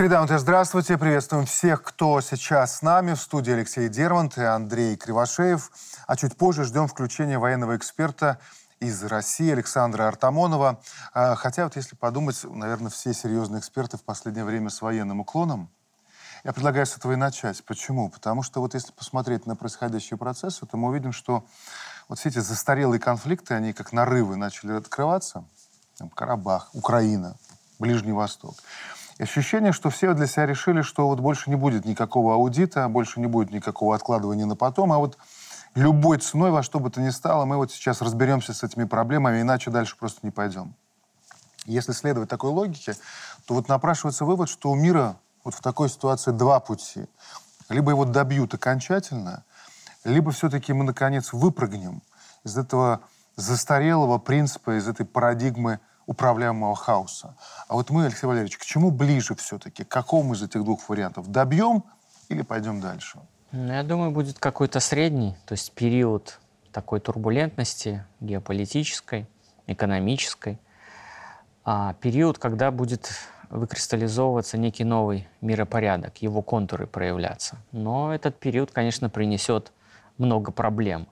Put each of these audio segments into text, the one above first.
Среда, здравствуйте. Приветствуем всех, кто сейчас с нами. В студии Алексей Дермант и Андрей Кривошеев. А чуть позже ждем включения военного эксперта из России Александра Артамонова. А, хотя вот если подумать, наверное, все серьезные эксперты в последнее время с военным уклоном. Я предлагаю с этого и начать. Почему? Потому что вот если посмотреть на происходящие процессы, то мы увидим, что вот все эти застарелые конфликты, они как нарывы начали открываться. Там, Карабах, Украина, Ближний Восток. Ощущение, что все для себя решили, что вот больше не будет никакого аудита, больше не будет никакого откладывания на потом, а вот любой ценой, во что бы то ни стало, мы вот сейчас разберемся с этими проблемами, иначе дальше просто не пойдем. Если следовать такой логике, то вот напрашивается вывод, что у мира вот в такой ситуации два пути. Либо его добьют окончательно, либо все-таки мы, наконец, выпрыгнем из этого застарелого принципа, из этой парадигмы управляемого хаоса. А вот мы, Алексей Валерьевич, к чему ближе все-таки? К какому из этих двух вариантов? Добьем или пойдем дальше? Ну, я думаю, будет какой-то средний, то есть период такой турбулентности геополитической, экономической, а период, когда будет выкристаллизовываться некий новый миропорядок, его контуры проявляться. Но этот период, конечно, принесет много проблем.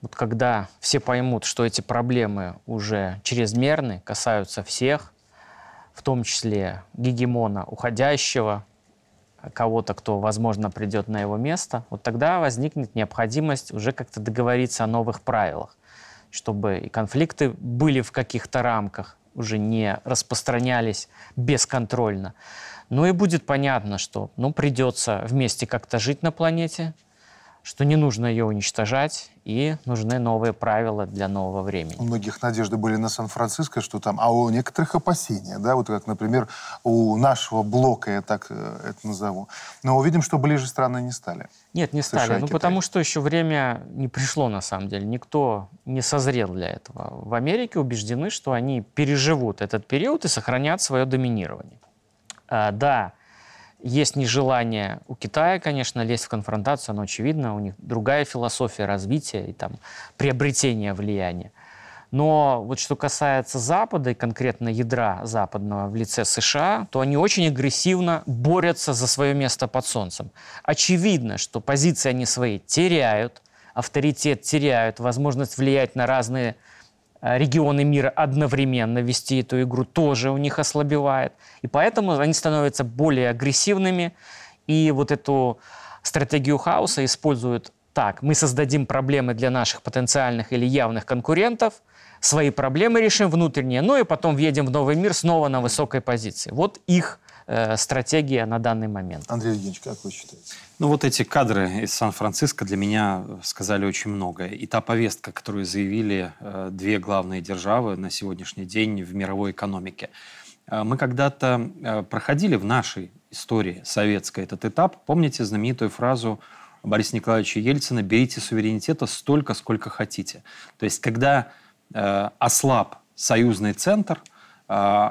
Вот когда все поймут, что эти проблемы уже чрезмерны, касаются всех, в том числе гегемона уходящего, кого-то, кто, возможно, придет на его место, вот тогда возникнет необходимость уже как-то договориться о новых правилах, чтобы и конфликты были в каких-то рамках, уже не распространялись бесконтрольно. Ну и будет понятно, что ну, придется вместе как-то жить на планете, что не нужно ее уничтожать, и нужны новые правила для нового времени. У многих надежды были на Сан-Франциско, что там, а у некоторых опасения, да, вот как, например, у нашего блока, я так э, это назову. Но увидим, что ближе страны не стали. Нет, не стали, США, ну потому что еще время не пришло на самом деле, никто не созрел для этого. В Америке убеждены, что они переживут этот период и сохранят свое доминирование. А, да, есть нежелание у Китая, конечно, лезть в конфронтацию, но очевидно, у них другая философия развития и там приобретения влияния. Но вот что касается Запада и конкретно ядра западного в лице США, то они очень агрессивно борются за свое место под солнцем. Очевидно, что позиции они свои теряют, авторитет теряют, возможность влиять на разные регионы мира одновременно вести эту игру тоже у них ослабевает. И поэтому они становятся более агрессивными. И вот эту стратегию хаоса используют так. Мы создадим проблемы для наших потенциальных или явных конкурентов, свои проблемы решим внутренние, ну и потом въедем в новый мир снова на высокой позиции. Вот их э, стратегия на данный момент. Андрей Евгеньевич, как вы считаете? Ну вот эти кадры из Сан-Франциско для меня сказали очень многое. И та повестка, которую заявили э, две главные державы на сегодняшний день в мировой экономике. Э, мы когда-то э, проходили в нашей истории советской этот этап. Помните знаменитую фразу Бориса Николаевича Ельцина «берите суверенитета столько, сколько хотите». То есть когда э, ослаб союзный центр, э,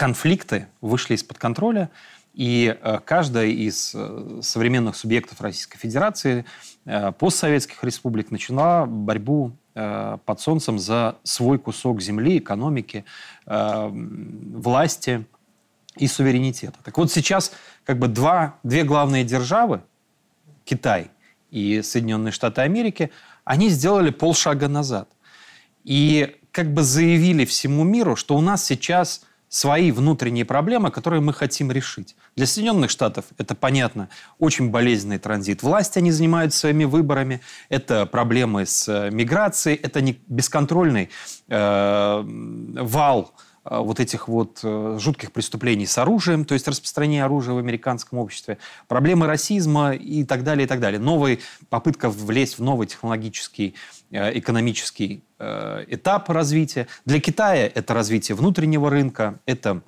конфликты вышли из-под контроля, и э, каждая из э, современных субъектов Российской Федерации, э, постсоветских республик, начала борьбу под солнцем за свой кусок земли, экономики, власти и суверенитета. Так вот сейчас как бы два, две главные державы, Китай и Соединенные Штаты Америки, они сделали полшага назад. И как бы заявили всему миру, что у нас сейчас свои внутренние проблемы, которые мы хотим решить. Для Соединенных Штатов это, понятно, очень болезненный транзит. Власть они занимают своими выборами. Это проблемы с э, миграцией, это не бесконтрольный э, вал э, вот этих вот э, жутких преступлений с оружием, то есть распространение оружия в американском обществе, проблемы расизма и так далее, и так далее. Новая попытка влезть в новый технологический экономический э, этап развития. Для Китая это развитие внутреннего рынка, это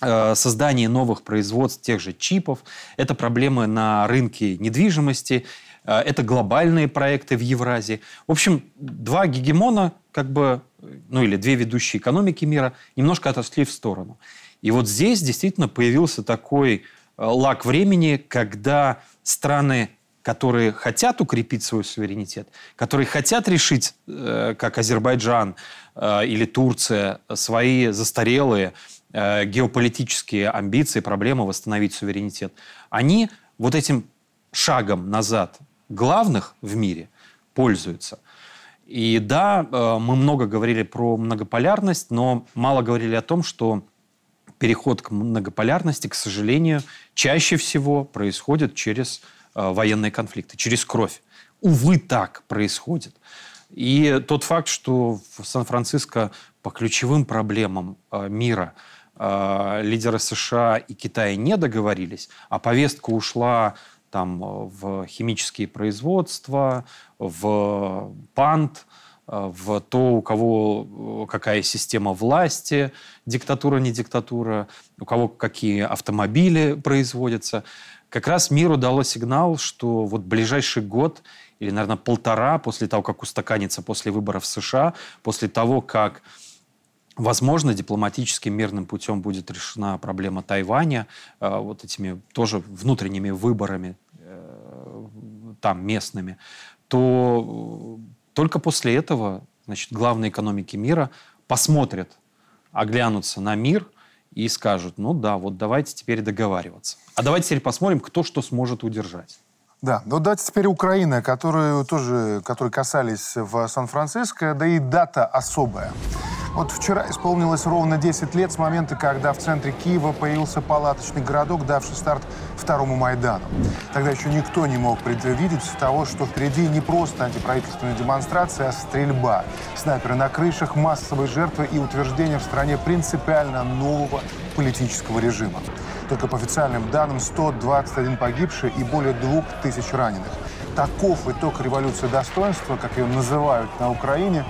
э, создание новых производств тех же чипов, это проблемы на рынке недвижимости, это глобальные проекты в Евразии. В общем, два гегемона, как бы, ну или две ведущие экономики мира, немножко отошли в сторону. И вот здесь действительно появился такой лак времени, когда страны которые хотят укрепить свой суверенитет, которые хотят решить, э, как Азербайджан э, или Турция, свои застарелые э, геополитические амбиции, проблемы восстановить суверенитет, они вот этим шагом назад главных в мире пользуются. И да, мы много говорили про многополярность, но мало говорили о том, что переход к многополярности, к сожалению, чаще всего происходит через военные конфликты, через кровь. Увы, так происходит. И тот факт, что в Сан-Франциско по ключевым проблемам э, мира э, лидеры США и Китая не договорились, а повестка ушла там, в химические производства, в пант, в то, у кого какая система власти, диктатура, не диктатура, у кого какие автомобили производятся. Как раз миру дало сигнал, что вот ближайший год или, наверное, полтора после того, как устаканится после выборов в США, после того, как Возможно, дипломатическим мирным путем будет решена проблема Тайваня, э, вот этими тоже внутренними выборами э, там местными, то только после этого значит, главные экономики мира посмотрят, оглянутся на мир и скажут, ну да, вот давайте теперь договариваться. А давайте теперь посмотрим, кто что сможет удержать. Да, ну давайте теперь Украина, которую тоже, которые касались в Сан-Франциско, да и дата особая. Вот вчера исполнилось ровно 10 лет с момента, когда в центре Киева появился палаточный городок, давший старт второму Майдану. Тогда еще никто не мог предвидеть того, что впереди не просто антиправительственная демонстрация, а стрельба, снайперы на крышах, массовые жертвы и утверждение в стране принципиально нового политического режима. Только по официальным данным 121 погибший и более 2000 раненых. Таков итог революции достоинства, как ее называют на Украине.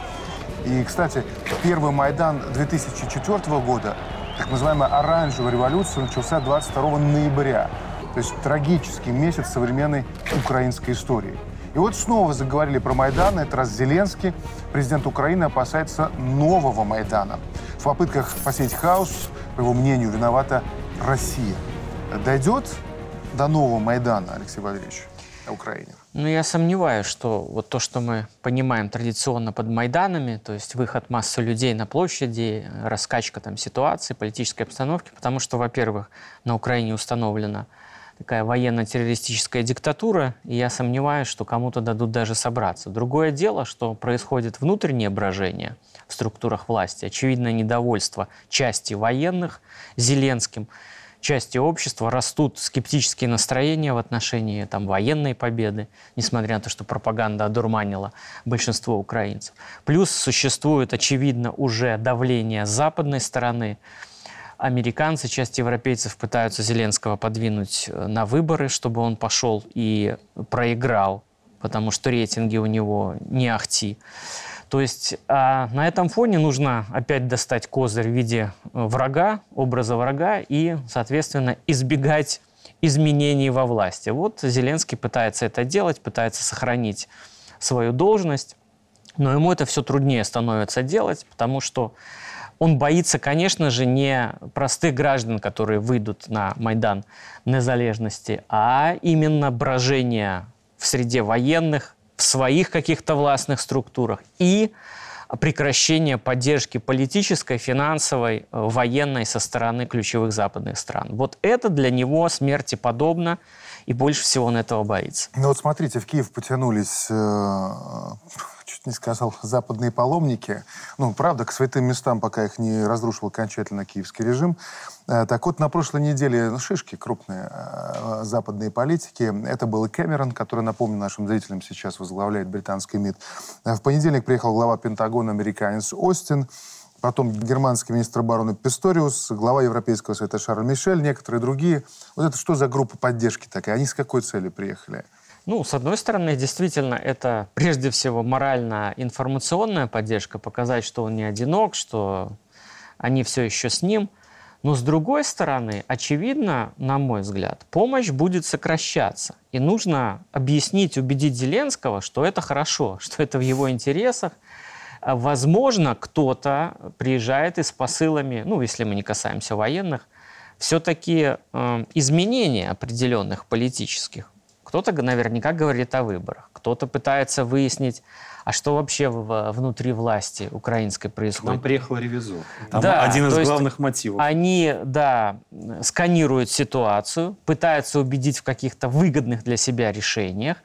И, кстати, первый Майдан 2004 года, так называемая оранжевая революция, начался 22 ноября. То есть трагический месяц современной украинской истории. И вот снова заговорили про Майдан. Это раз Зеленский, президент Украины, опасается нового Майдана. В попытках посеять хаос, по его мнению, виновата Россия дойдет до нового Майдана, Алексей Валерьевич, на Украине? Ну, я сомневаюсь, что вот то, что мы понимаем традиционно под Майданами, то есть выход массы людей на площади, раскачка там ситуации, политической обстановки, потому что, во-первых, на Украине установлена такая военно-террористическая диктатура, и я сомневаюсь, что кому-то дадут даже собраться. Другое дело, что происходит внутреннее брожение в структурах власти, очевидное недовольство части военных Зеленским, части общества растут скептические настроения в отношении там, военной победы, несмотря на то, что пропаганда одурманила большинство украинцев. Плюс существует, очевидно, уже давление западной стороны. Американцы, часть европейцев пытаются Зеленского подвинуть э, на выборы, чтобы он пошел и проиграл, потому что рейтинги у него не ахти. То есть а на этом фоне нужно опять достать козырь в виде э, врага, образа врага и, соответственно, избегать изменений во власти. Вот Зеленский пытается это делать, пытается сохранить свою должность, но ему это все труднее становится делать, потому что он боится, конечно же, не простых граждан, которые выйдут на Майдан Незалежности, а именно брожения в среде военных, в своих каких-то властных структурах и прекращение поддержки политической, финансовой, э, военной со стороны ключевых западных стран. Вот это для него смерти подобно, и больше всего он этого боится. Ну вот смотрите, в Киев потянулись э, чуть не сказал, западные паломники. Ну, правда, к святым местам, пока их не разрушил окончательно киевский режим. Э, так вот, на прошлой неделе шишки крупные э, западные политики. Это был Кэмерон, который, напомню нашим зрителям, сейчас возглавляет британский МИД. Э, в понедельник приехал глава Пентагона американец Остин. Потом германский министр обороны Писториус, глава Европейского совета Шарль Мишель, некоторые другие. Вот это что за группа поддержки такая? Они с какой целью приехали? Ну, с одной стороны, действительно, это прежде всего морально-информационная поддержка, показать, что он не одинок, что они все еще с ним. Но с другой стороны, очевидно, на мой взгляд, помощь будет сокращаться. И нужно объяснить, убедить Зеленского, что это хорошо, что это в его интересах. Возможно, кто-то приезжает и с посылами, ну, если мы не касаемся военных, все-таки э, изменения определенных политических Кто-то наверняка говорит о выборах, кто-то пытается выяснить, а что вообще в, внутри власти украинской происходит. Нам приехал ревизор. Там Да, один из главных мотивов. Они, да, сканируют ситуацию, пытаются убедить в каких-то выгодных для себя решениях,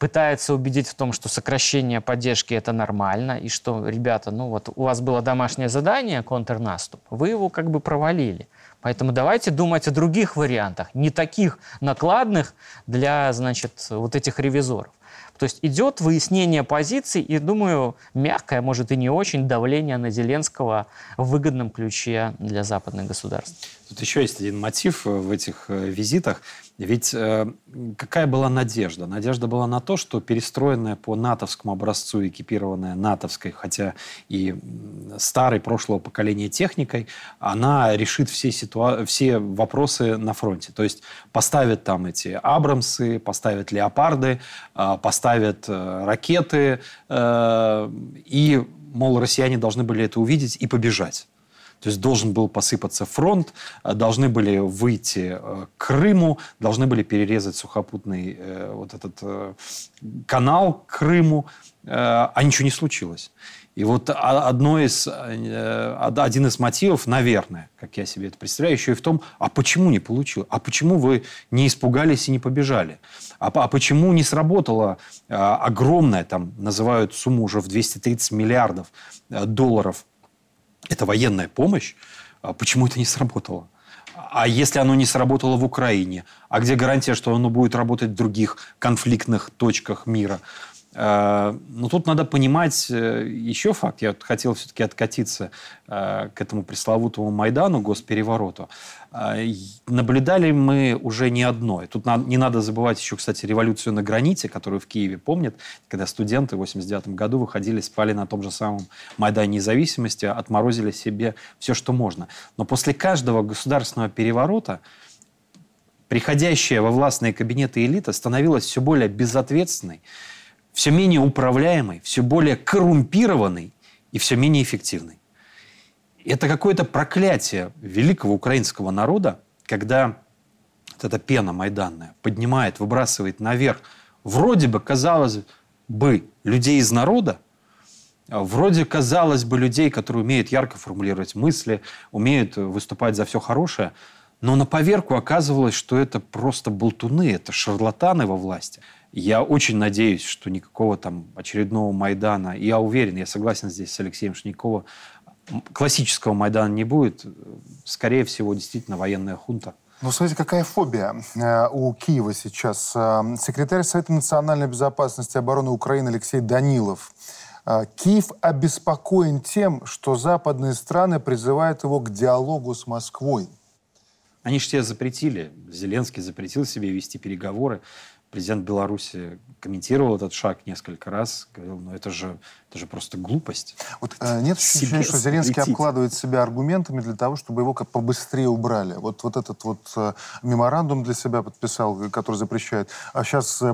пытаются убедить в том, что сокращение поддержки это нормально, и что, ребята, ну вот у вас было домашнее задание, контрнаступ, вы его как бы провалили. Поэтому давайте думать о других вариантах, не таких накладных для, значит, вот этих ревизоров. То есть идет выяснение позиций и, думаю, мягкое, может и не очень, давление на Зеленского в выгодном ключе для западных государств. Тут еще есть один мотив в этих э, визитах. Ведь э, какая была надежда? Надежда была на то, что перестроенная по натовскому образцу, экипированная натовской, хотя и старой прошлого поколения техникой, она решит все, ситуа- все вопросы на фронте. То есть поставят там эти Абрамсы, поставят Леопарды, э, поставят э, ракеты, и, мол, россияне должны были это увидеть и побежать. То есть должен был посыпаться фронт, э, должны были выйти э, к Крыму, должны были перерезать сухопутный э, вот этот канал к Крыму, а ничего не случилось. И вот одно из, од- один из мотивов, наверное, как я себе это представляю, еще и в том, а почему не получилось? А почему вы не испугались и не побежали? А, а почему не сработала огромная, там называют сумму уже в 230 миллиардов долларов это военная помощь, а почему это не сработало? А если оно не сработало в Украине? А где гарантия, что оно будет работать в других конфликтных точках мира? Э, Но тут надо понимать э, еще факт. Я хотел все-таки откатиться э, к этому пресловутому Майдану, госперевороту. И Наблюдали мы уже не одно. И тут не надо забывать еще, кстати, революцию на граните, которую в Киеве помнят, когда студенты в 89 году выходили, спали на том же самом Майдане независимости, отморозили себе все, что можно. Но после каждого государственного переворота приходящая во властные кабинеты элита становилась все более безответственной, все менее управляемой, все более коррумпированной и все менее эффективной. Это какое-то проклятие великого украинского народа, когда вот эта пена майданная поднимает, выбрасывает наверх вроде бы, казалось бы, людей из народа, а вроде, казалось бы, людей, которые умеют ярко формулировать мысли, умеют выступать за все хорошее, но на поверку оказывалось, что это просто болтуны, это шарлатаны во власти. Я очень надеюсь, что никакого там очередного Майдана, я уверен, я согласен здесь с Алексеем, что никакого классического Майдана не будет. Скорее всего, действительно военная хунта. Ну, смотрите, какая фобия э, у Киева сейчас. Э, Секретарь Совета национальной безопасности и обороны Украины Алексей Данилов. Э, Киев обеспокоен тем, что западные страны призывают его к диалогу с Москвой. Они же тебе запретили. Зеленский запретил себе вести переговоры. Президент Беларуси комментировал этот шаг несколько раз. Говорил, ну это же, это же просто глупость. Вот э, нет ощущения, что Зеленский запретить. обкладывает себя аргументами для того, чтобы его как побыстрее убрали? Вот, вот этот вот э, меморандум для себя подписал, который запрещает. А сейчас э,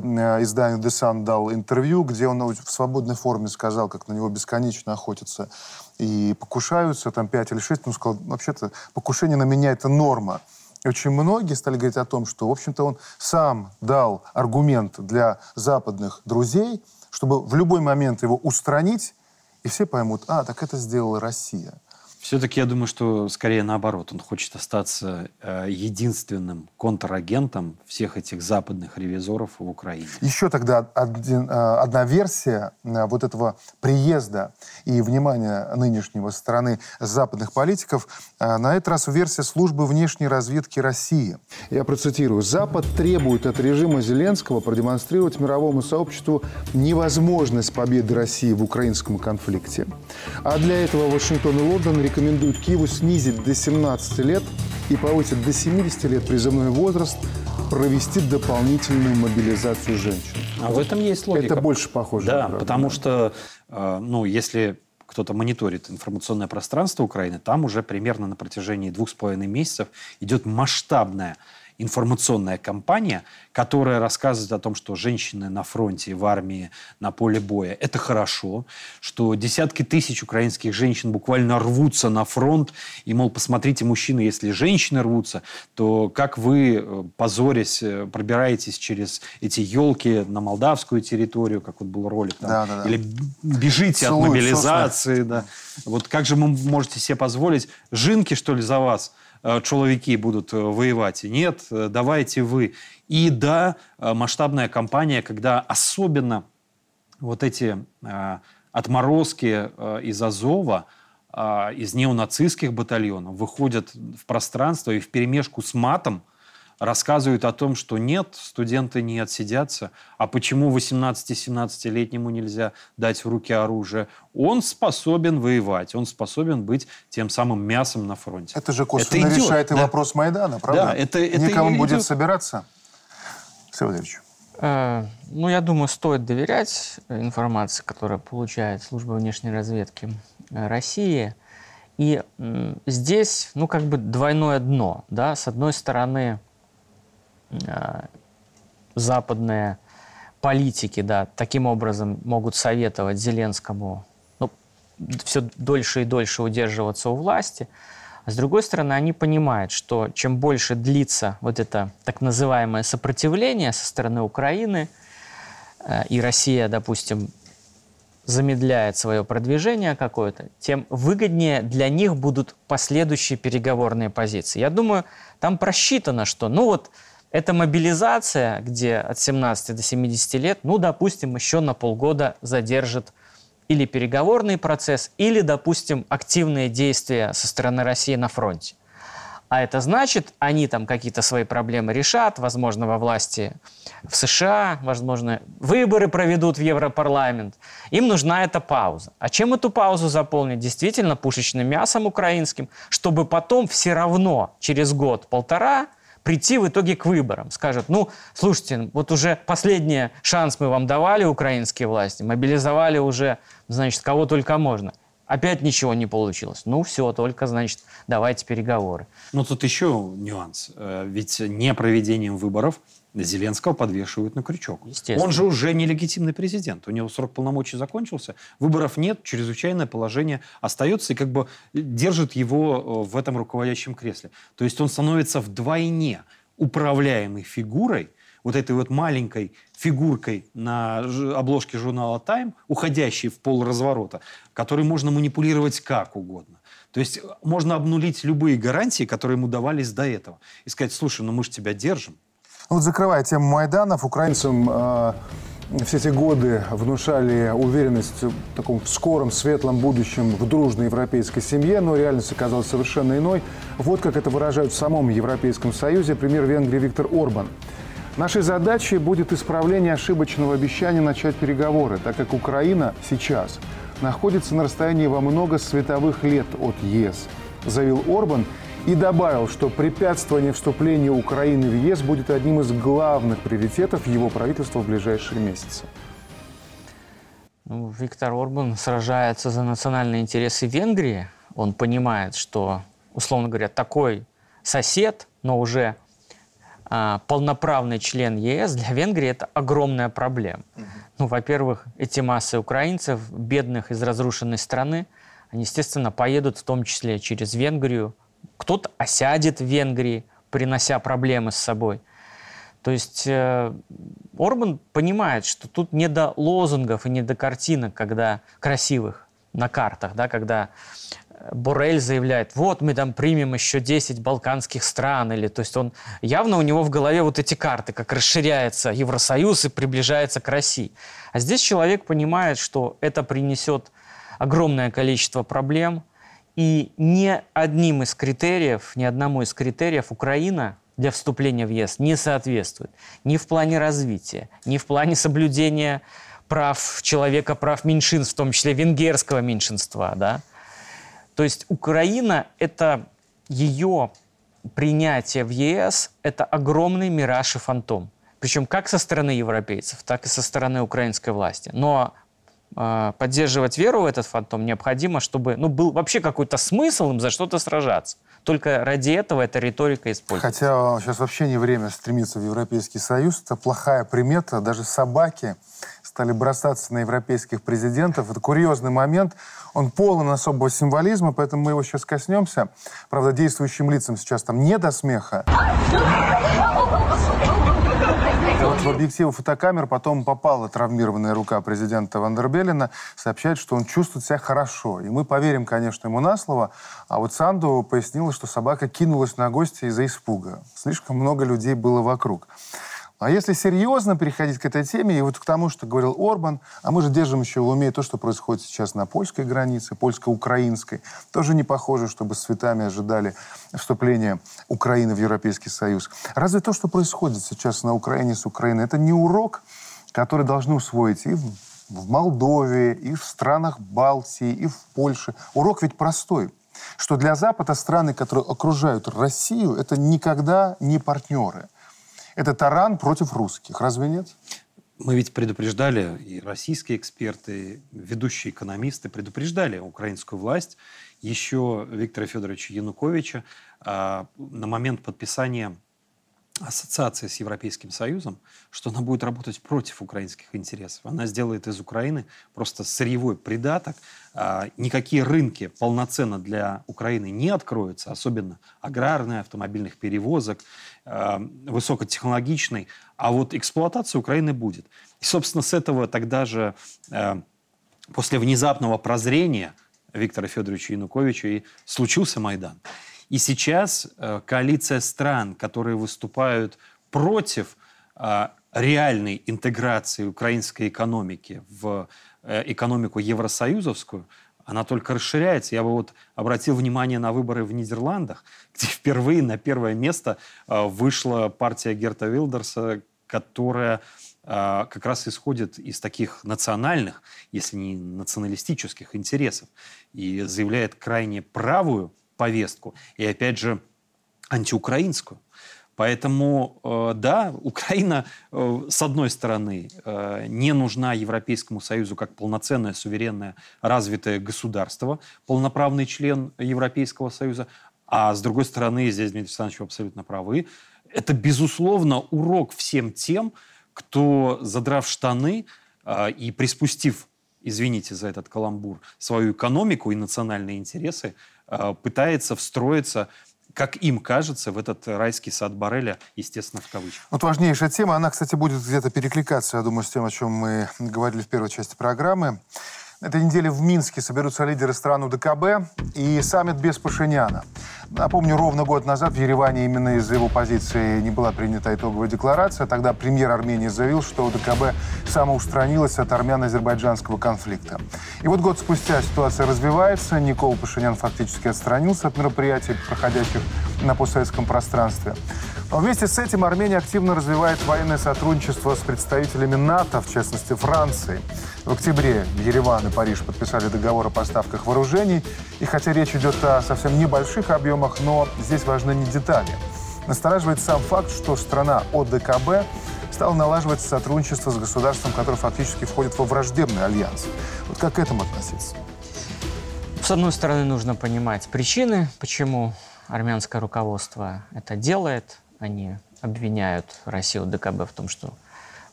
издание The Sun дал интервью, где он в свободной форме сказал, как на него бесконечно охотятся и покушаются, там пять или шесть. Он сказал, вообще-то покушение на меня это норма. И очень многие стали говорить о том, что, в общем-то, он сам дал аргумент для западных друзей, чтобы в любой момент его устранить, и все поймут, а, так это сделала Россия. Все-таки я думаю, что скорее наоборот. Он хочет остаться э, единственным контрагентом всех этих западных ревизоров в Украине. Еще тогда один, э, одна версия э, вот этого приезда и внимания нынешнего стороны западных политиков, э, на этот раз версия службы внешней разведки России. Я процитирую. «Запад требует от режима Зеленского продемонстрировать мировому сообществу невозможность победы России в украинском конфликте. А для этого Вашингтон и Лондон рекомендуют Киеву снизить до 17 лет и повысить до 70 лет призывной возраст, провести дополнительную мобилизацию женщин». А в этом есть логика. Это больше похоже. Да, на правду, потому что, э, ну, если кто-то мониторит информационное пространство Украины, там уже примерно на протяжении двух с половиной месяцев идет масштабная информационная кампания, которая рассказывает о том, что женщины на фронте, в армии, на поле боя – это хорошо, что десятки тысяч украинских женщин буквально рвутся на фронт, и, мол, посмотрите, мужчины, если женщины рвутся, то как вы, э, позорясь, э, пробираетесь через эти елки на молдавскую территорию, как вот был ролик, там, да, да, да. или бежите Целуют, от мобилизации, да. Вот как же вы можете себе позволить, жинки, что ли, за вас – Э, человеки будут воевать. Нет, давайте вы. И да, масштабная кампания, когда особенно вот эти отморозки из Азова, из неонацистских батальонов выходят в пространство и в перемешку с матом рассказывают о том, что нет, студенты не отсидятся, а почему 18-17-летнему нельзя дать в руки оружие? Он способен воевать, он способен быть тем самым мясом на фронте. Это же косвенно это идет, решает да? и вопрос Майдана, правда? Да, это, это Никому будет идет. собираться? Савельевич. Э, ну, я думаю, стоит доверять информации, которую получает служба внешней разведки э, России. И здесь, ну, как бы двойное дно. Да? С одной стороны, западные политики, да, таким образом могут советовать Зеленскому ну, все дольше и дольше удерживаться у власти. А с другой стороны, они понимают, что чем больше длится вот это так называемое сопротивление со стороны Украины, э, и Россия, допустим, замедляет свое продвижение какое-то, тем выгоднее для них будут последующие переговорные позиции. Я думаю, там просчитано, что ну вот это мобилизация, где от 17 до 70 лет, ну, допустим, еще на полгода задержит или переговорный процесс, или, допустим, активные действия со стороны России на фронте. А это значит, они там какие-то свои проблемы решат, возможно, во власти в США, возможно, выборы проведут в Европарламент. Им нужна эта пауза. А чем эту паузу заполнить? Действительно, пушечным мясом украинским, чтобы потом все равно через год-полтора – прийти в итоге к выборам. Скажут, ну, слушайте, вот уже последний шанс мы вам давали, украинские власти, мобилизовали уже, значит, кого только можно. Опять ничего не получилось. Ну, все, только, значит, давайте переговоры. Ну, тут еще нюанс. Э, ведь не проведением выборов Зеленского подвешивают на крючок. Он же уже нелегитимный президент. У него срок полномочий закончился, выборов нет, чрезвычайное положение остается и как бы держит его э, в этом руководящем кресле. То есть он становится вдвойне управляемой фигурой, вот этой вот маленькой фигуркой на обложке журнала Time, уходящей в пол разворота, которой можно манипулировать как угодно. То есть можно обнулить любые гарантии, которые ему давались до этого. И сказать, слушай, ну мы же тебя держим, ну, вот закрывая тему Майданов, украинцам э, все эти годы внушали уверенность в таком скором, светлом будущем в дружной европейской семье, но реальность оказалась совершенно иной. Вот как это выражают в самом Европейском Союзе премьер Венгрии Виктор Орбан. Нашей задачей будет исправление ошибочного обещания начать переговоры, так как Украина сейчас находится на расстоянии во много световых лет от ЕС, заявил Орбан – и добавил, что препятствование вступлению Украины в ЕС будет одним из главных приоритетов его правительства в ближайшие месяцы. Ну, Виктор Орбан сражается за национальные интересы Венгрии. Он понимает, что, условно говоря, такой сосед, но уже а, полноправный член ЕС для Венгрии это огромная проблема. Ну, во-первых, эти массы украинцев, бедных из разрушенной страны, они, естественно, поедут в том числе через Венгрию, кто-то осядет в Венгрии, принося проблемы с собой. То есть э, Орбан понимает, что тут не до лозунгов и не до картинок, когда красивых на картах, да, когда Борель заявляет, вот мы там примем еще 10 балканских стран, или, то есть он явно у него в голове вот эти карты, как расширяется Евросоюз и приближается к России. А здесь человек понимает, что это принесет огромное количество проблем, и ни одним из критериев, ни одному из критериев Украина для вступления в ЕС не соответствует. Ни в плане развития, ни в плане соблюдения прав человека, прав меньшинств, в том числе венгерского меньшинства. Да? То есть Украина – это ее принятие в ЕС – это огромный мираж и фантом. Причем как со стороны европейцев, так и со стороны украинской власти. Но поддерживать веру в этот фантом, необходимо, чтобы ну, был вообще какой-то смысл им за что-то сражаться. Только ради этого эта риторика используется. Хотя сейчас вообще не время стремиться в Европейский Союз. Это плохая примета. Даже собаки стали бросаться на европейских президентов. Это курьезный момент. Он полон особого символизма, поэтому мы его сейчас коснемся. Правда, действующим лицам сейчас там не до смеха. Вот в объективы фотокамер потом попала травмированная рука президента Вандербеллина, сообщает, что он чувствует себя хорошо. И мы поверим, конечно, ему на слово. А вот Санду пояснила, что собака кинулась на гостя из-за испуга. Слишком много людей было вокруг. А если серьезно переходить к этой теме, и вот к тому, что говорил Орбан, а мы же держим еще в уме то, что происходит сейчас на польской границе, польско-украинской, тоже не похоже, чтобы с цветами ожидали вступления Украины в Европейский Союз. Разве то, что происходит сейчас на Украине с Украиной, это не урок, который должны усвоить и в Молдове, и в странах Балтии, и в Польше. Урок ведь простой, что для Запада страны, которые окружают Россию, это никогда не партнеры – это таран против русских. Разве нет? Мы ведь предупреждали, и российские эксперты, ведущие экономисты предупреждали украинскую власть еще Виктора Федоровича Януковича а, на момент подписания ассоциации с Европейским Союзом, что она будет работать против украинских интересов. Она сделает из Украины просто сырьевой придаток. А, никакие рынки полноценно для Украины не откроются, особенно аграрные, автомобильных перевозок, а, высокотехнологичной. А вот эксплуатация Украины будет. И, собственно, с этого тогда же, а, после внезапного прозрения Виктора Федоровича Януковича и случился Майдан. И сейчас э, коалиция стран, которые выступают против э, реальной интеграции украинской экономики в э, экономику евросоюзовскую, она только расширяется. Я бы вот обратил внимание на выборы в Нидерландах, где впервые на первое место вышла партия Герта Вилдерса, которая как раз исходит из таких национальных, если не националистических интересов, и заявляет крайне правую повестку. И опять же, антиукраинскую. Поэтому, э, да, Украина, э, с одной стороны, э, не нужна Европейскому Союзу как полноценное, суверенное, развитое государство, полноправный член Европейского Союза, а с другой стороны, здесь Дмитрий Александрович абсолютно правы, это, безусловно, урок всем тем, кто, задрав штаны и приспустив, извините за этот каламбур, свою экономику и национальные интересы, пытается встроиться как им кажется, в этот райский сад Барреля, естественно, в кавычках. Вот важнейшая тема, она, кстати, будет где-то перекликаться, я думаю, с тем, о чем мы говорили в первой части программы. Этой неделе в Минске соберутся лидеры стран УДКБ и саммит без Пашиняна. Напомню, ровно год назад в Ереване именно из-за его позиции не была принята итоговая декларация. Тогда премьер Армении заявил, что УДКБ самоустранилась от армяно-азербайджанского конфликта. И вот год спустя ситуация развивается. Никол Пашинян фактически отстранился от мероприятий, проходящих на постсоветском пространстве. Но вместе с этим Армения активно развивает военное сотрудничество с представителями НАТО, в частности Франции. В октябре Ереван и Париж подписали договор о поставках вооружений. И хотя речь идет о совсем небольших объемах, но здесь важны не детали. Настораживает сам факт, что страна ОДКБ стала налаживать сотрудничество с государством, которое фактически входит во враждебный альянс. Вот как к этому относиться? С одной стороны, нужно понимать причины, почему армянское руководство это делает. Они обвиняют Россию ДКБ в том, что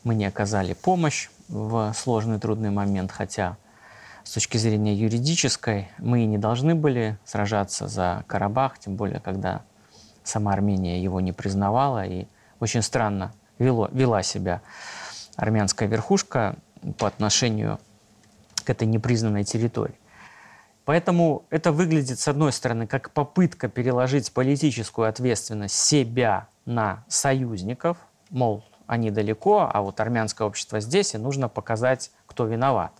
мы не оказали помощь в сложный трудный момент, хотя с точки зрения юридической мы и не должны были сражаться за Карабах, тем более когда сама Армения его не признавала и очень странно вело, вела себя армянская верхушка по отношению к этой непризнанной территории. Поэтому это выглядит, с одной стороны, как попытка переложить политическую ответственность себя на союзников, мол, они далеко, а вот армянское общество здесь, и нужно показать, кто виноват.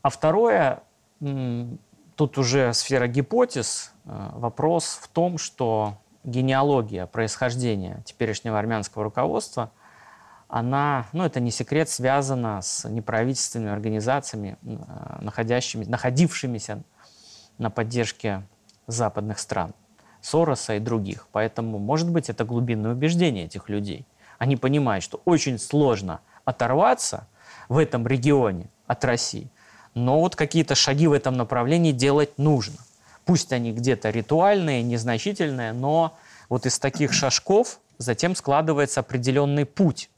А второе, тут уже сфера гипотез, э, вопрос в том, что генеалогия происхождения теперешнего армянского руководства, она, ну это не секрет, связана с неправительственными организациями, э, находящими, находившимися на поддержке западных стран, Сороса и других. Поэтому, может быть, это глубинное убеждение этих людей. Они понимают, что очень сложно оторваться в этом регионе от России. Но вот какие-то шаги в этом направлении делать нужно. Пусть они где-то ритуальные, незначительные, но вот из таких шажков затем складывается определенный путь.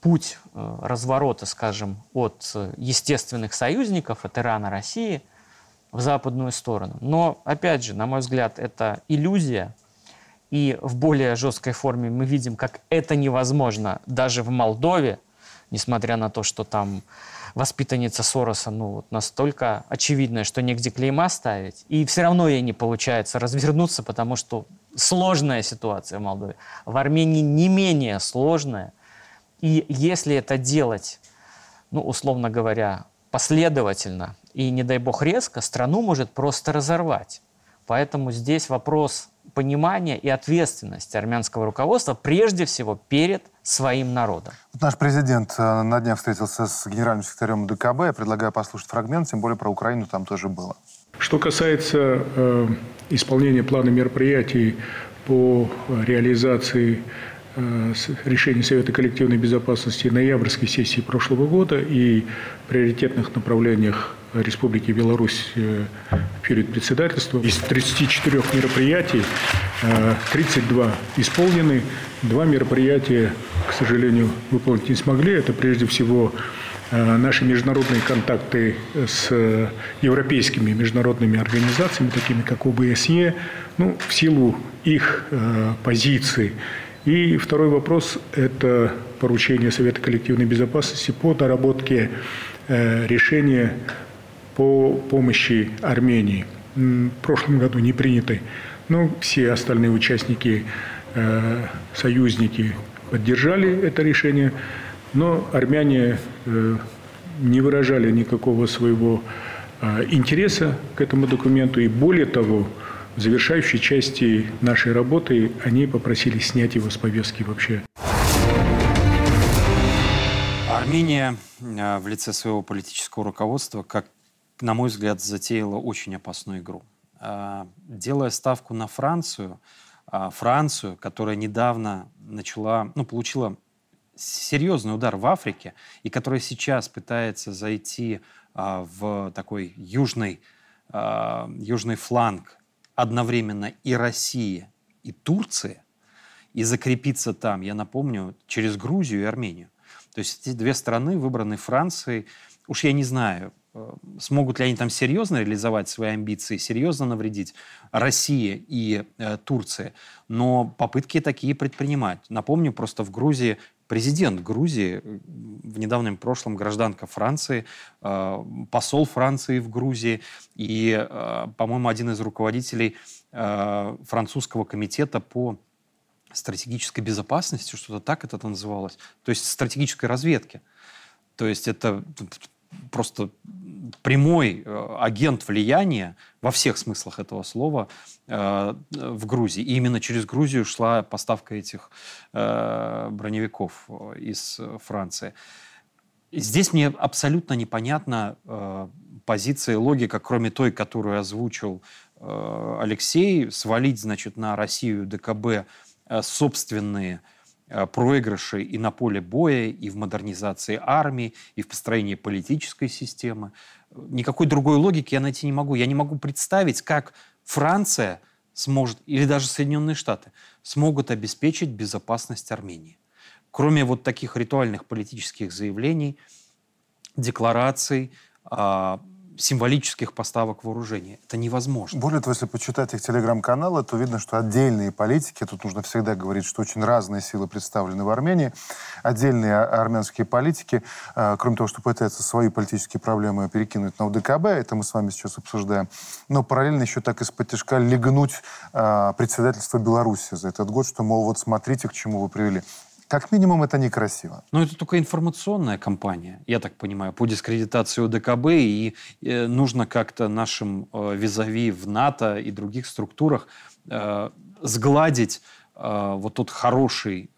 Путь э, разворота, скажем, от э, естественных союзников, от Ирана, России, в западную сторону. Но, опять же, на мой взгляд, это иллюзия, и в более жесткой форме мы видим, как это невозможно даже в Молдове, несмотря на то, что там воспитанница Сороса ну, вот настолько очевидная, что негде клейма ставить. И все равно ей не получается развернуться, потому что сложная ситуация в Молдове. В Армении не менее сложная. И если это делать, ну, условно говоря, последовательно и, не дай бог, резко, страну может просто разорвать. Поэтому здесь вопрос понимания и ответственности армянского руководства прежде всего перед своим народом. Вот наш президент э, на днях встретился с генеральным секретарем ДКБ. Я предлагаю послушать фрагмент, тем более про Украину там тоже было. Что касается э, исполнения плана мероприятий по реализации э, решений Совета коллективной безопасности ноябрьской сессии прошлого года и приоритетных направлениях Республики Беларусь э, перед председательством. Из 34 мероприятий 32 э, исполнены, два мероприятия, к сожалению, выполнить не смогли. Это прежде всего э, наши международные контакты с европейскими международными организациями, такими как ОБСЕ, ну, в силу их позиции. И второй вопрос – это поручение Совета коллективной безопасности по доработке решения по помощи Армении. В прошлом году не приняты, но все остальные участники, э, союзники поддержали это решение, но армяне э, не выражали никакого своего э, интереса к этому документу. И более того, в завершающей части нашей работы они попросили снять его с повестки вообще. Армения в лице своего политического руководства, как на мой взгляд, затеяла очень опасную игру. А, делая ставку на Францию, а, Францию, которая недавно начала, ну, получила серьезный удар в Африке, и которая сейчас пытается зайти а, в такой южный, южный фланг одновременно и России, и Турции, и закрепиться там, я напомню, через Грузию и Армению. То есть эти две страны выбраны Францией. Уж я не знаю, смогут ли они там серьезно реализовать свои амбиции, серьезно навредить России и э, Турции, но попытки такие предпринимать. Напомню, просто в Грузии президент Грузии, э, в недавнем прошлом гражданка Франции, э, посол Франции в Грузии и, э, по-моему, один из руководителей э, французского комитета по стратегической безопасности, что-то так это называлось, то есть стратегической разведки. То есть это просто прямой э, агент влияния во всех смыслах этого слова э, в Грузии. И именно через Грузию шла поставка этих э, броневиков из Франции. Здесь мне абсолютно непонятна позиция и логика, кроме той, которую озвучил Алексей, свалить, значит, на Россию ДКБ собственные проигрыши и на поле боя, и в модернизации армии, и в построении политической системы. Никакой другой логики я найти не могу. Я не могу представить, как Франция сможет, или даже Соединенные Штаты, смогут обеспечить безопасность Армении. Кроме вот таких ритуальных политических заявлений, деклараций, а, символических поставок вооружения. Это невозможно. Более того, если почитать их телеграм-каналы, то видно, что отдельные политики, тут нужно всегда говорить, что очень разные силы представлены в Армении, отдельные армянские политики, э, кроме того, что пытаются свои политические проблемы перекинуть на УДКБ, это мы с вами сейчас обсуждаем, но параллельно еще так из-под тяжка легнуть э, председательство Беларуси за этот год, что, мол, вот смотрите, к чему вы привели. Как минимум, это некрасиво. Но это только информационная кампания, я так понимаю, по дискредитации ОДКБ, и э, нужно как-то нашим э, визави в НАТО и других структурах э, сгладить вот тот хороший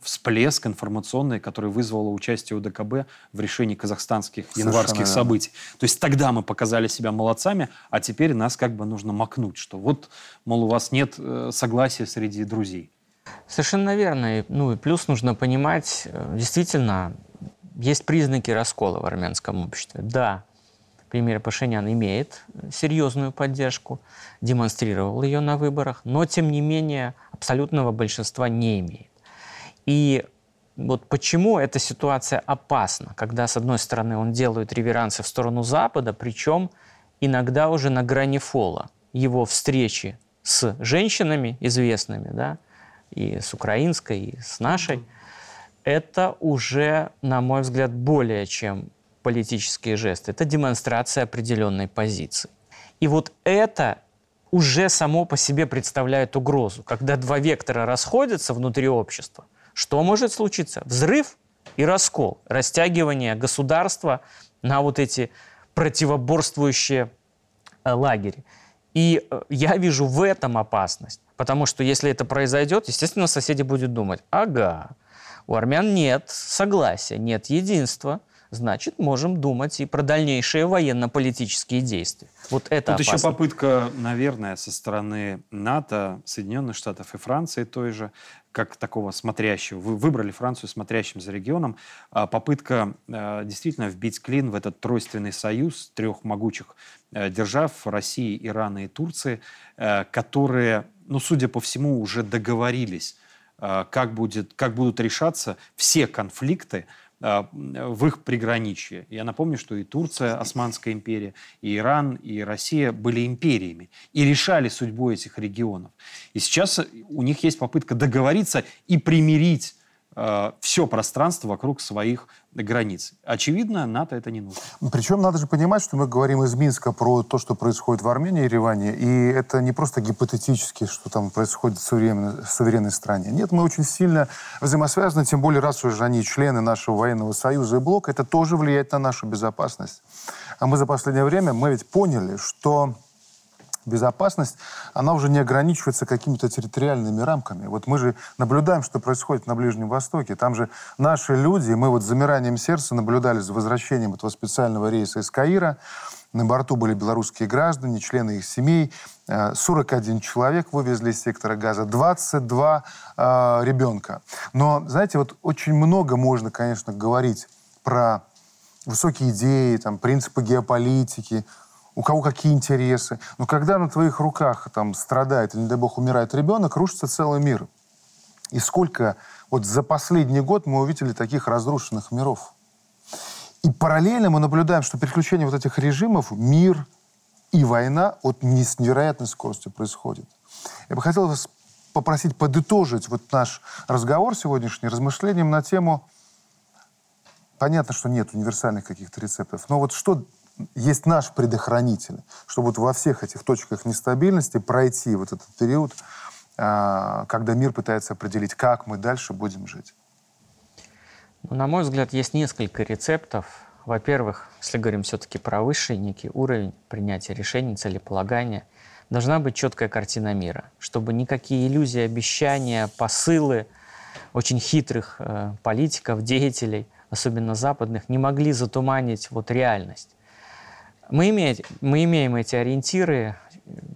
всплеск информационный, который вызвало участие ОДКБ в решении казахстанских Совершенно январских верно. событий. То есть тогда мы показали себя молодцами, а теперь нас как бы нужно макнуть, что вот, мол, у вас нет согласия среди друзей. Совершенно верно. Ну и плюс нужно понимать, э, действительно, есть признаки раскола в армянском обществе. Да, премьер Пашинян имеет серьезную поддержку, демонстрировал ее на выборах, но, тем не менее, абсолютного большинства не имеет. И вот почему эта ситуация опасна, когда, с одной стороны, он делает реверансы в сторону Запада, причем иногда уже на грани фола. Его встречи с женщинами известными, да, и с украинской, и с нашей, это уже, на мой взгляд, более чем политические жесты. Это демонстрация определенной позиции. И вот это уже само по себе представляет угрозу. Когда два вектора расходятся внутри общества, что может случиться? Взрыв и раскол, растягивание государства на вот эти противоборствующие э, лагеря. И э, я вижу в этом опасность. Потому что если это произойдет, естественно, соседи будут думать, ага, у армян нет согласия, нет единства, значит, можем думать и про дальнейшие военно-политические действия. Вот это Тут опасно. еще попытка, наверное, со стороны НАТО, Соединенных Штатов и Франции той же, как такого смотрящего, вы выбрали Францию смотрящим за регионом, а попытка э, действительно вбить клин в этот тройственный союз трех могучих э, держав России, Ирана и Турции, э, которые, ну, судя по всему, уже договорились, как, будет, как будут решаться все конфликты, в их приграничье. Я напомню, что и Турция, Османская империя, и Иран, и Россия были империями и решали судьбу этих регионов. И сейчас у них есть попытка договориться и примирить э, все пространство вокруг своих границ. Очевидно, НАТО это не нужно. Причем надо же понимать, что мы говорим из Минска про то, что происходит в Армении и Ереване, и это не просто гипотетически, что там происходит в суверенной, в суверенной стране. Нет, мы очень сильно взаимосвязаны, тем более, раз уже они члены нашего военного союза и блока, это тоже влияет на нашу безопасность. А мы за последнее время, мы ведь поняли, что безопасность, она уже не ограничивается какими-то территориальными рамками. Вот мы же наблюдаем, что происходит на Ближнем Востоке. Там же наши люди, мы вот с замиранием сердца наблюдали за возвращением этого специального рейса из Каира. На борту были белорусские граждане, члены их семей. 41 э, человек вывезли из сектора газа, 22 э, ребенка. Но, знаете, вот очень много можно, конечно, говорить про высокие идеи, там, принципы геополитики, у кого какие интересы. Но когда на твоих руках там страдает, или, не дай бог, умирает ребенок, рушится целый мир. И сколько вот за последний год мы увидели таких разрушенных миров. И параллельно мы наблюдаем, что переключение вот этих режимов, мир и война от не с невероятной скоростью происходит. Я бы хотел вас попросить подытожить вот наш разговор сегодняшний размышлением на тему Понятно, что нет универсальных каких-то рецептов, но вот что есть наш предохранитель, чтобы вот во всех этих точках нестабильности пройти вот этот период, а, когда мир пытается определить, как мы дальше будем жить? Ну, на мой взгляд, есть несколько рецептов. Во-первых, если говорим все-таки про высший некий уровень принятия решений, целеполагания, должна быть четкая картина мира, чтобы никакие иллюзии, обещания, посылы очень хитрых э, политиков, деятелей, особенно западных, не могли затуманить вот реальность. Мы, имеем, мы имеем эти ориентиры,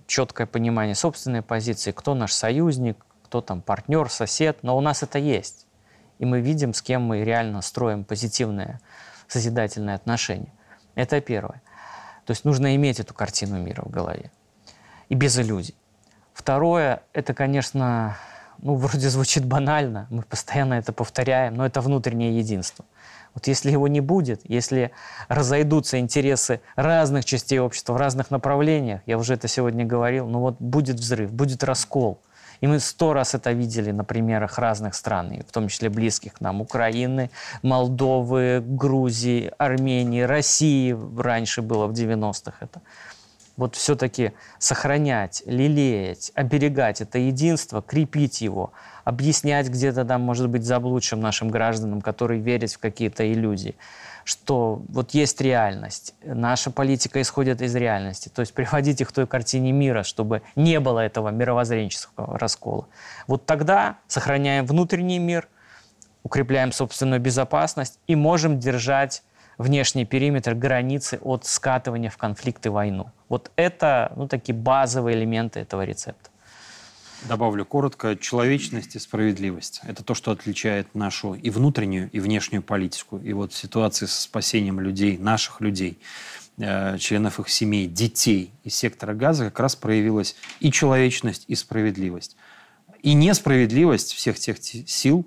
четкое понимание собственной позиции, кто наш союзник, кто там партнер, сосед, но у нас это есть. И мы видим, с кем мы реально строим позитивные, созидательные отношения. Это первое. То есть нужно иметь эту картину мира в голове. И без иллюзий. Второе, это, конечно, ну, вроде звучит банально, мы постоянно это повторяем, но это внутреннее единство – вот если его не будет, если разойдутся интересы разных частей общества в разных направлениях, я уже это сегодня говорил, ну вот будет взрыв, будет раскол. И мы сто раз это видели на примерах разных стран, в том числе близких к нам, Украины, Молдовы, Грузии, Армении, России раньше было в 90-х это. Вот все-таки сохранять, лелеять, оберегать это единство, крепить его – объяснять где-то там, может быть, заблудшим нашим гражданам, которые верят в какие-то иллюзии, что вот есть реальность, наша политика исходит из реальности, то есть приводить их к той картине мира, чтобы не было этого мировоззренческого раскола. Вот тогда сохраняем внутренний мир, укрепляем собственную безопасность и можем держать внешний периметр, границы от скатывания в конфликт и войну. Вот это ну, такие базовые элементы этого рецепта. Добавлю коротко. Человечность и справедливость. Это то, что отличает нашу и внутреннюю, и внешнюю политику. И вот в ситуации со спасением людей, наших людей, э, членов их семей, детей из сектора газа как раз проявилась и человечность, и справедливость. И несправедливость всех тех сил,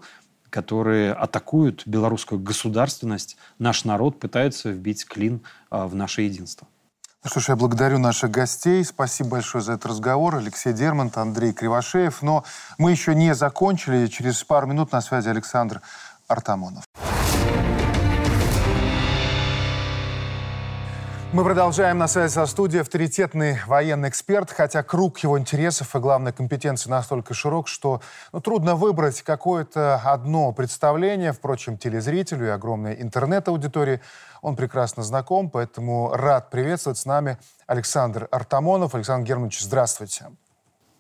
которые атакуют белорусскую государственность, наш народ пытаются вбить клин а, в наше единство. Ну что ж, я благодарю наших гостей. Спасибо большое за этот разговор. Алексей Дермонт, Андрей Кривошеев. Но мы еще не закончили. Через пару минут на связи Александр Артамонов. Мы продолжаем на связи со студией авторитетный военный эксперт, хотя круг его интересов и главной компетенции настолько широк, что ну, трудно выбрать какое-то одно представление. Впрочем, телезрителю и огромной интернет-аудитории он прекрасно знаком, поэтому рад приветствовать с нами Александр Артамонов. Александр Германович, здравствуйте.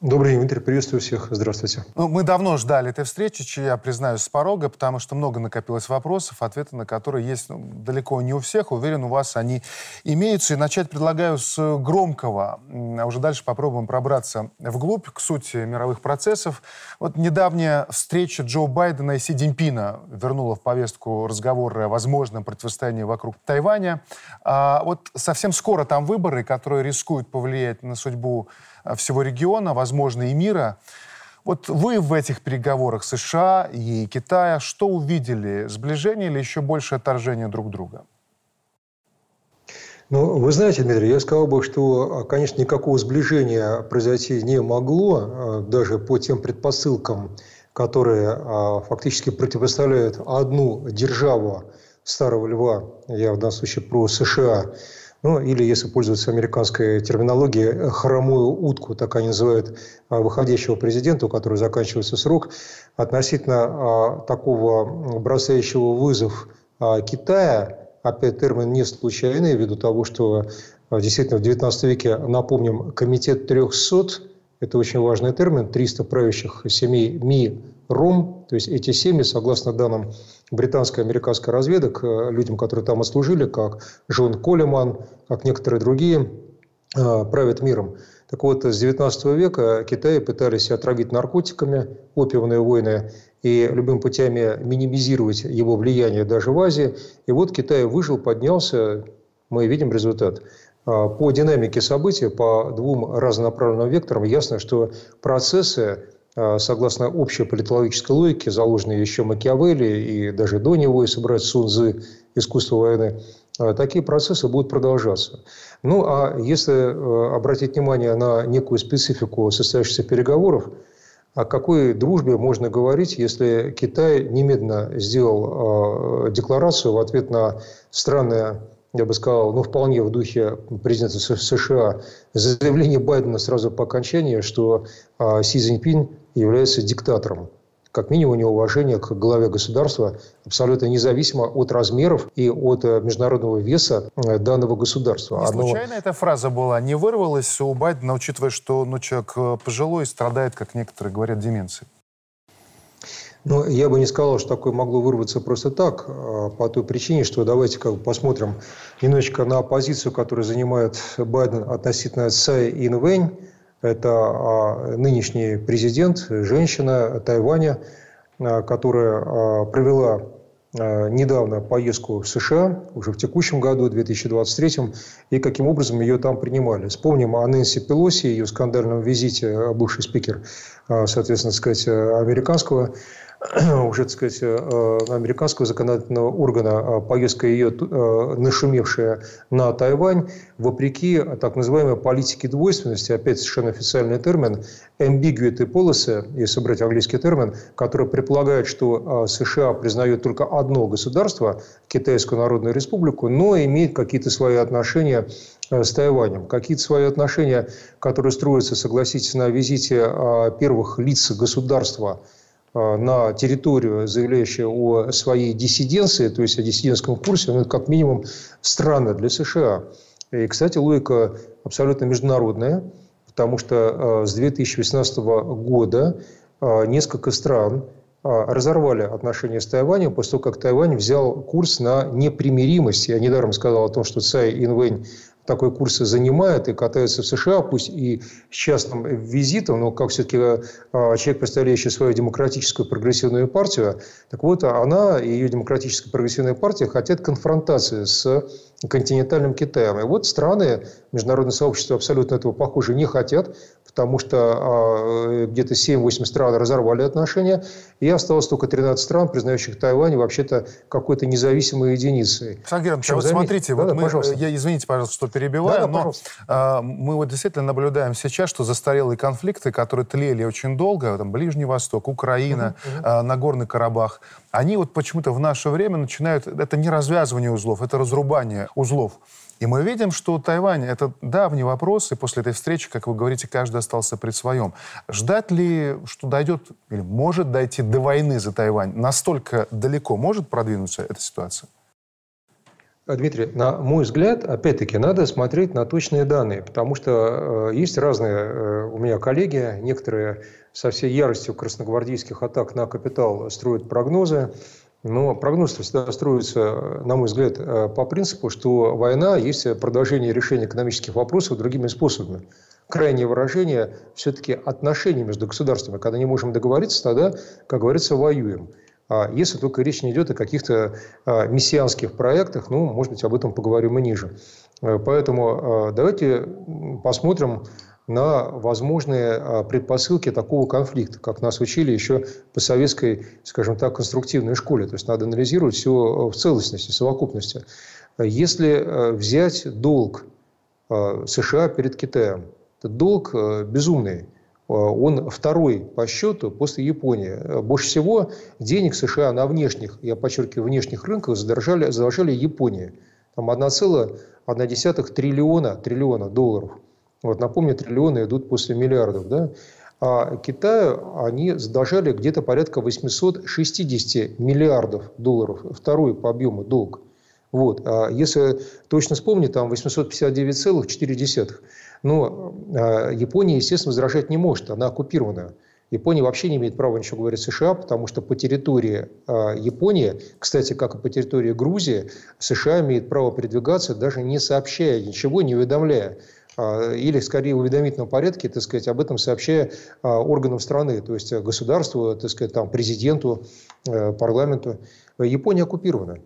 Добрый день, Дмитрий. Приветствую всех. Здравствуйте. Ну, мы давно ждали этой встречи, я признаюсь, с порога, потому что много накопилось вопросов, ответы на которые есть ну, далеко не у всех. Уверен, у вас они имеются. И начать предлагаю с громкого. А уже дальше попробуем пробраться вглубь, к сути мировых процессов. Вот недавняя встреча Джо Байдена и Си Диньпина вернула в повестку разговоры о возможном противостоянии вокруг Тайваня. А вот совсем скоро там выборы, которые рискуют повлиять на судьбу всего региона, возможно, и мира. Вот вы в этих переговорах США и Китая что увидели? Сближение или еще больше отторжение друг друга? Ну, вы знаете, Дмитрий, я сказал бы, что, конечно, никакого сближения произойти не могло, э, даже по тем предпосылкам, которые э, фактически противоставляют одну державу старого льва, я в данном случае про США, ну, или, если пользоваться американской терминологией, хромую утку, так они называют а, выходящего президента, у которого заканчивается срок, относительно а, такого бросающего вызов а, Китая, опять термин не случайный, ввиду того, что действительно в XIX веке, напомним, комитет 300, это очень важный термин, 300 правящих семей МИ РОМ, то есть эти семьи, согласно данным британской и американской разведок, э, людям, которые там отслужили, как Джон Колеман, как некоторые другие, э, правят миром. Так вот, с 19 века Китай пытались отравить наркотиками, опиумные войны, и любыми путями минимизировать его влияние даже в Азии. И вот Китай выжил, поднялся, мы видим результат. Э, по динамике событий, по двум разнонаправленным векторам, ясно, что процессы а, согласно общей политологической логике, заложенной еще Макиавелли и даже до него, если брать Сунзы «Искусство войны», а, такие процессы будут продолжаться. Ну, а если обратить внимание на некую специфику состоявшихся переговоров, о какой дружбе можно говорить, если Китай немедленно сделал а, декларацию в ответ на странное я бы сказал, ну, вполне в духе президента США, заявление Байдена сразу по окончании, что э, Си Цзиньпинь является диктатором. Как минимум, неуважение к главе государства абсолютно независимо от размеров и от э, международного веса э, данного государства. Не случайно эта фраза была, не вырвалась у Байдена, учитывая, что ну, человек э, пожилой страдает, как некоторые говорят, деменцией. Ну, я бы не сказал, что такое могло вырваться просто так, а, по той причине, что давайте как бы посмотрим немножечко на позицию, которую занимает Байден относительно Цай Инвэнь. Это а, нынешний президент, женщина Тайваня, а, которая провела недавно поездку в США, уже в текущем году, 2023, и каким образом ее там принимали. Вспомним о Нэнси Пелоси, ее скандальном визите, бывший спикер, соответственно, сказать, американского уже, так сказать, э, американского законодательного органа э, поездка ее э, нашумевшая на Тайвань, вопреки так называемой политике двойственности, опять совершенно официальный термин, ambiguity policy, если брать английский термин, который предполагает, что США признает только одно государство, Китайскую Народную Республику, но имеет какие-то свои отношения с Тайванем. Какие-то свои отношения, которые строятся, согласитесь, на визите первых лиц государства – Э, на территорию, заявляющую о своей диссиденции, то есть о диссидентском курсе, ну, это как минимум странно для США. И, кстати, логика абсолютно международная, потому что э, с 2018 года э, несколько стран разорвали отношения с Тайванем после того, как Тайвань взял курс на непримиримость. Я недаром сказал о том, что Цай Инвэнь такой курс занимает и катается в США, пусть и с частным визитом, но как все-таки человек, представляющий свою демократическую прогрессивную партию, так вот, она и ее демократическая прогрессивная партия хотят конфронтации с континентальным Китаем. И вот страны, международное сообщество абсолютно этого, похоже, не хотят, потому что а, где-то 7-8 стран разорвали отношения, и осталось только 13 стран, признающих Тайвань вообще-то какой-то независимой единицей. Александр Георгиевич, вот смотрите, да, вот да, мы, пожалуйста. я, извините, пожалуйста, что перебиваю, да, да, но а, мы вот действительно наблюдаем сейчас, что застарелые конфликты, которые тлели очень долго, там, Ближний Восток, Украина, uh-huh, uh-huh. А, Нагорный Карабах, они вот почему-то в наше время начинают, это не развязывание узлов, это разрубание узлов. И мы видим, что Тайвань — это давний вопрос, и после этой встречи, как вы говорите, каждый остался при своем. Ждать ли, что дойдет, или может дойти до войны за Тайвань? Настолько далеко может продвинуться эта ситуация? Дмитрий, на мой взгляд, опять-таки, надо смотреть на точные данные, потому что э, есть разные э, у меня коллеги, некоторые со всей яростью красногвардейских атак на капитал строят прогнозы, но прогноз всегда строится, на мой взгляд, э, по принципу, что война есть продолжение решения экономических вопросов другими способами. Крайнее выражение все-таки отношений между государствами. Когда не можем договориться, тогда, как говорится, воюем. А если только речь не идет о каких-то а, мессианских проектах, ну, может быть, об этом поговорим и ниже. Э, поэтому а, давайте посмотрим на возможные а, предпосылки такого конфликта, как нас учили еще по советской, скажем так, конструктивной школе. То есть надо анализировать все в целостности, совокупности. Если э, взять долг США перед Китаем, это долг безумный. Он второй по счету после Японии. Больше всего денег США на внешних, я подчеркиваю, внешних рынках задержали, задолжали Японии. Там 1,1 триллиона, триллиона долларов – вот, напомню, триллионы идут после миллиардов. Да? А Китаю они задолжали где-то порядка 860 миллиардов долларов. Второй по объему долг. Вот. А если точно вспомнить, там 859,4. Но а, Япония, естественно, возражать не может. Она оккупированная. Япония вообще не имеет права ничего говорить США, потому что по территории э, Японии, кстати, как и по территории Грузии, США имеет право передвигаться, даже не сообщая ничего, не уведомляя. А, или, скорее, в уведомительном порядке, так сказать, об этом сообщая а, органам страны, то есть государству, так сказать, там, президенту, э, парламенту. Япония оккупирована.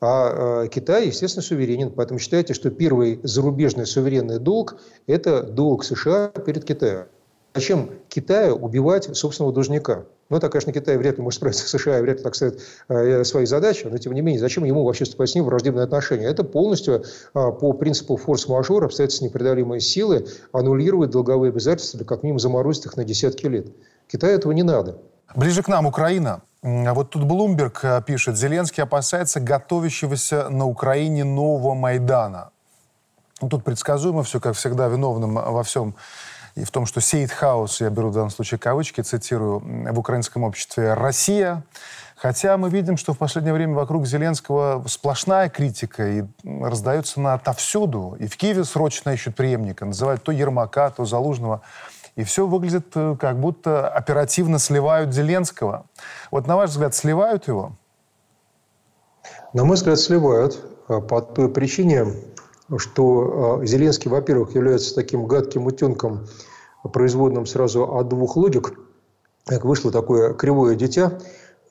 А Китай, естественно, суверенен. Поэтому считайте, что первый зарубежный суверенный долг – это долг США перед Китаем. Зачем Китаю убивать собственного должника? Ну, это, конечно, Китай вряд ли может справиться с США, вряд ли так ставит э, свои задачи, но, тем не менее, зачем ему вообще вступать с ним в враждебные отношения? Это полностью э, по принципу форс-мажора, обстоятельства непреодолимой силы, аннулирует долговые обязательства или как минимум заморозит их на десятки лет. Китаю этого не надо. Ближе к нам Украина. А вот тут Блумберг э, пишет, Зеленский опасается готовящегося на Украине нового Майдана. Ну, тут предсказуемо все, как всегда, виновным во всем и в том, что сеет хаос, я беру в данном случае кавычки, цитирую, в украинском обществе «Россия». Хотя мы видим, что в последнее время вокруг Зеленского сплошная критика и раздается она отовсюду. И в Киеве срочно ищут преемника, называют то Ермака, то Залужного. И все выглядит, э, как будто оперативно сливают Зеленского. Вот на ваш взгляд, сливают его? На мой взгляд, сливают. А по той причине, что а, Зеленский, во-первых, является таким гадким утенком, производным сразу от двух логик, как вышло такое кривое дитя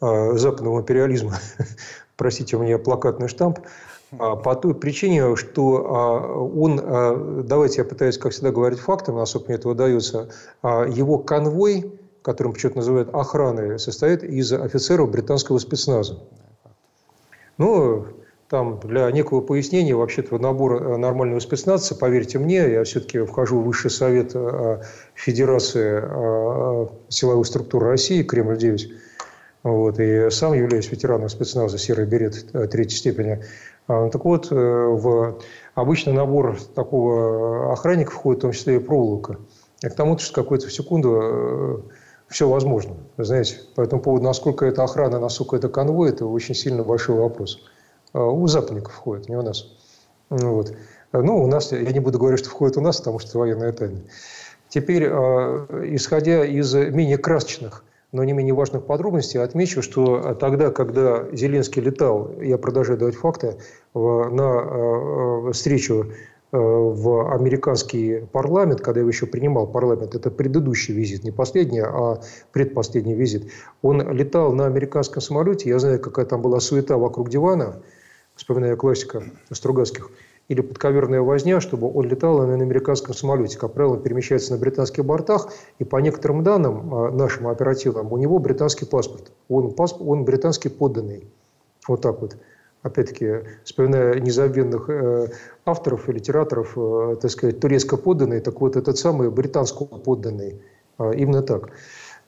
а, западного империализма, простите у меня плакатный штамп, а, по той причине, что он, давайте я пытаюсь, как всегда, говорить фактом, насколько мне это удается, его конвой, которым почему-то называют охраной, состоит из офицеров британского спецназа. Ну, там для некого пояснения, вообще-то набор э, нормального спецназа, поверьте мне, я все-таки вхожу в высший совет э, Федерации э, силовых структур России, Кремль-9, вот, и сам являюсь ветераном спецназа «Серый берет» третьей степени. А, так вот, в обычный набор такого охранника входит в том числе и проволока. И к тому, что какую-то секунду все возможно. Знаете, по этому поводу, насколько это охрана, насколько это конвой, это очень сильно большой вопрос. А, у западников входит, не у нас. Вот. Ну, у нас, я не буду говорить, что входит у нас, потому что военная тайна. Теперь, а, исходя из менее красочных, но не менее важных подробностей, отмечу, что тогда, когда Зеленский летал, я продолжаю давать факты, на а, встречу в американский парламент, когда его еще принимал парламент, это предыдущий визит, не последний, а предпоследний визит, он летал на американском самолете, я знаю, какая там была суета вокруг дивана, вспоминая классика Стругацких, или подковерная возня, чтобы он летал на американском самолете. Как правило, он перемещается на британских бортах, и по некоторым данным а, нашим оперативным, у него британский паспорт. Он, паспорт, он британский подданный. Вот так вот. Опять-таки, вспоминая незабвенных э, авторов и литераторов, э, так сказать, турецко подданный, так вот этот самый британский подданный. Э, именно так.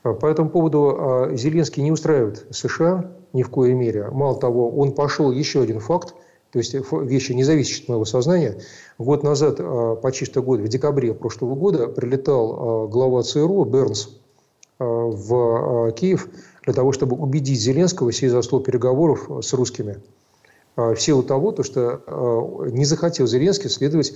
По этому поводу э, Зеленский не устраивает США ни в коей мере. Мало того, он пошел еще один факт – то есть вещи, не зависящие от моего сознания. Год назад, а, почти что год, в декабре прошлого года, прилетал а, глава ЦРУ Бернс а, в Киев для того, чтобы убедить Зеленского сесть за стол переговоров с русскими. В силу того, то, что не захотел Зеленский следовать